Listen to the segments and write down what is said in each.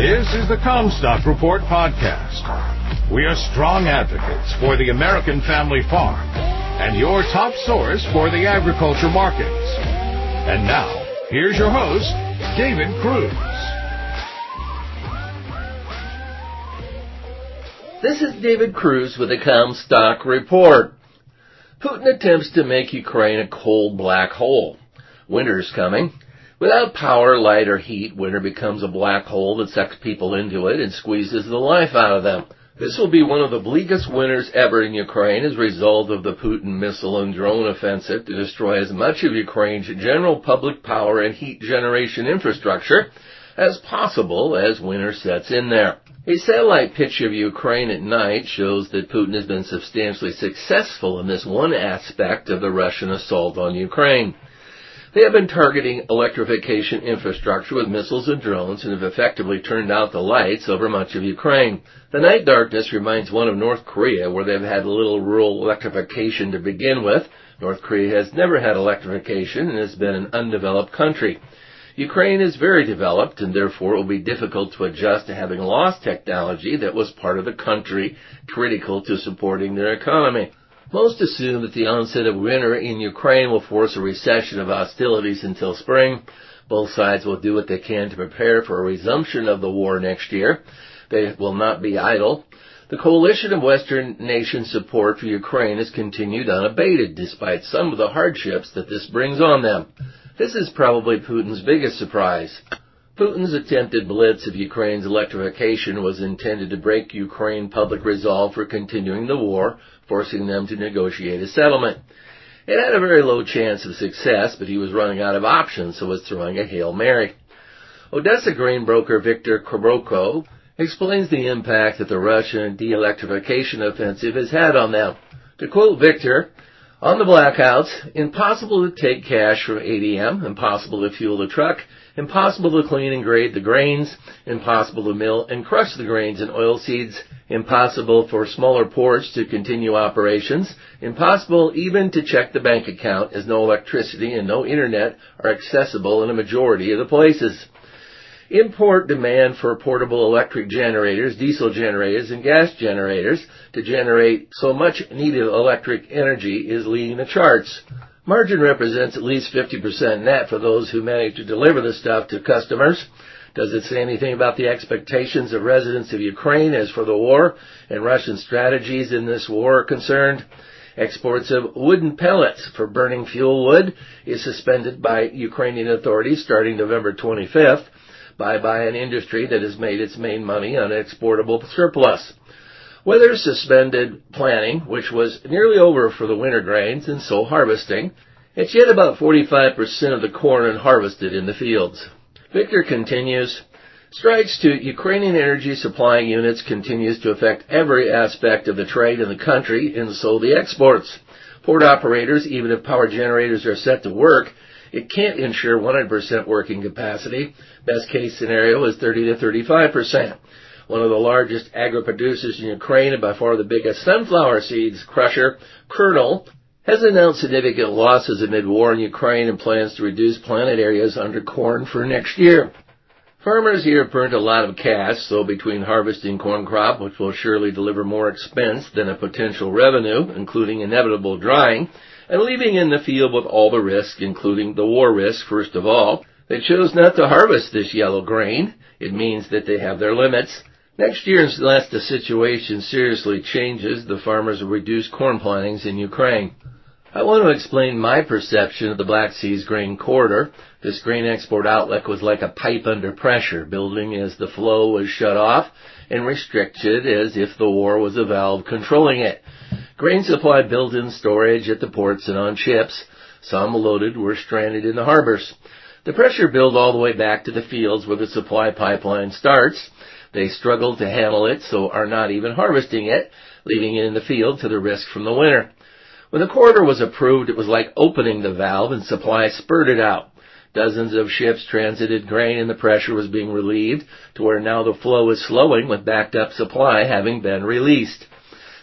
This is the Commstock Report podcast. We are strong advocates for the American family farm and your top source for the agriculture markets. And now, here's your host, David Cruz. This is David Cruz with the Commstock Report. Putin attempts to make Ukraine a cold black hole. Winter's coming. Without power, light, or heat, winter becomes a black hole that sucks people into it and squeezes the life out of them. This will be one of the bleakest winters ever in Ukraine as a result of the Putin missile and drone offensive to destroy as much of Ukraine's general public power and heat generation infrastructure as possible as winter sets in there. A satellite picture of Ukraine at night shows that Putin has been substantially successful in this one aspect of the Russian assault on Ukraine. They have been targeting electrification infrastructure with missiles and drones and have effectively turned out the lights over much of Ukraine. The night darkness reminds one of North Korea, where they've had little rural electrification to begin with. North Korea has never had electrification and has been an undeveloped country. Ukraine is very developed and therefore it will be difficult to adjust to having lost technology that was part of the country critical to supporting their economy. Most assume that the onset of winter in Ukraine will force a recession of hostilities until spring. Both sides will do what they can to prepare for a resumption of the war next year. They will not be idle. The coalition of Western nations' support for Ukraine has continued unabated despite some of the hardships that this brings on them. This is probably Putin's biggest surprise. Putin's attempted blitz of Ukraine's electrification was intended to break Ukraine public resolve for continuing the war, forcing them to negotiate a settlement. It had a very low chance of success, but he was running out of options, so was throwing a Hail Mary. Odessa grain broker Viktor Kobroko explains the impact that the Russian de-electrification offensive has had on them. To quote Victor, on the blackouts, impossible to take cash from ATM, impossible to fuel the truck, impossible to clean and grade the grains, impossible to mill and crush the grains and oilseeds, impossible for smaller ports to continue operations, impossible even to check the bank account as no electricity and no internet are accessible in a majority of the places. Import demand for portable electric generators, diesel generators, and gas generators to generate so much needed electric energy is leading the charts. Margin represents at least 50% net for those who manage to deliver the stuff to customers. Does it say anything about the expectations of residents of Ukraine as for the war and Russian strategies in this war are concerned? Exports of wooden pellets for burning fuel wood is suspended by Ukrainian authorities starting November 25th by, by an industry that has made its main money on exportable surplus. Weather suspended planting, which was nearly over for the winter grains and so harvesting. It's yet about 45% of the corn harvested in the fields. Victor continues, strikes to Ukrainian energy supplying units continues to affect every aspect of the trade in the country and so the exports. Port operators, even if power generators are set to work, it can't ensure 100% working capacity. Best case scenario is 30 to 35% one of the largest agri-producers in Ukraine and by far the biggest sunflower seeds crusher, Kernel, has announced significant losses amid war in Ukraine and plans to reduce planted areas under corn for next year. Farmers here have burnt a lot of cash, so between harvesting corn crop, which will surely deliver more expense than a potential revenue, including inevitable drying, and leaving in the field with all the risk, including the war risk, first of all, they chose not to harvest this yellow grain. It means that they have their limits, Next year, unless the situation seriously changes, the farmers will reduce corn plantings in Ukraine. I want to explain my perception of the Black Sea's grain corridor. This grain export outlet was like a pipe under pressure, building as the flow was shut off and restricted as if the war was a valve controlling it. Grain supply built in storage at the ports and on ships. Some loaded were stranded in the harbors. The pressure built all the way back to the fields where the supply pipeline starts. They struggle to handle it, so are not even harvesting it, leaving it in the field to the risk from the winter. When the corridor was approved, it was like opening the valve and supply spurted out. Dozens of ships transited grain and the pressure was being relieved to where now the flow is slowing with backed up supply having been released.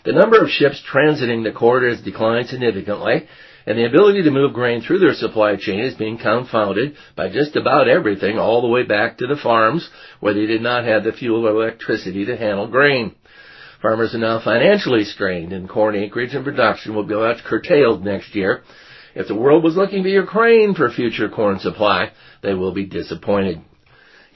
The number of ships transiting the corridor has declined significantly and the ability to move grain through their supply chain is being confounded by just about everything all the way back to the farms where they did not have the fuel or electricity to handle grain. Farmers are now financially strained and corn acreage and production will be much curtailed next year. If the world was looking to Ukraine for future corn supply, they will be disappointed.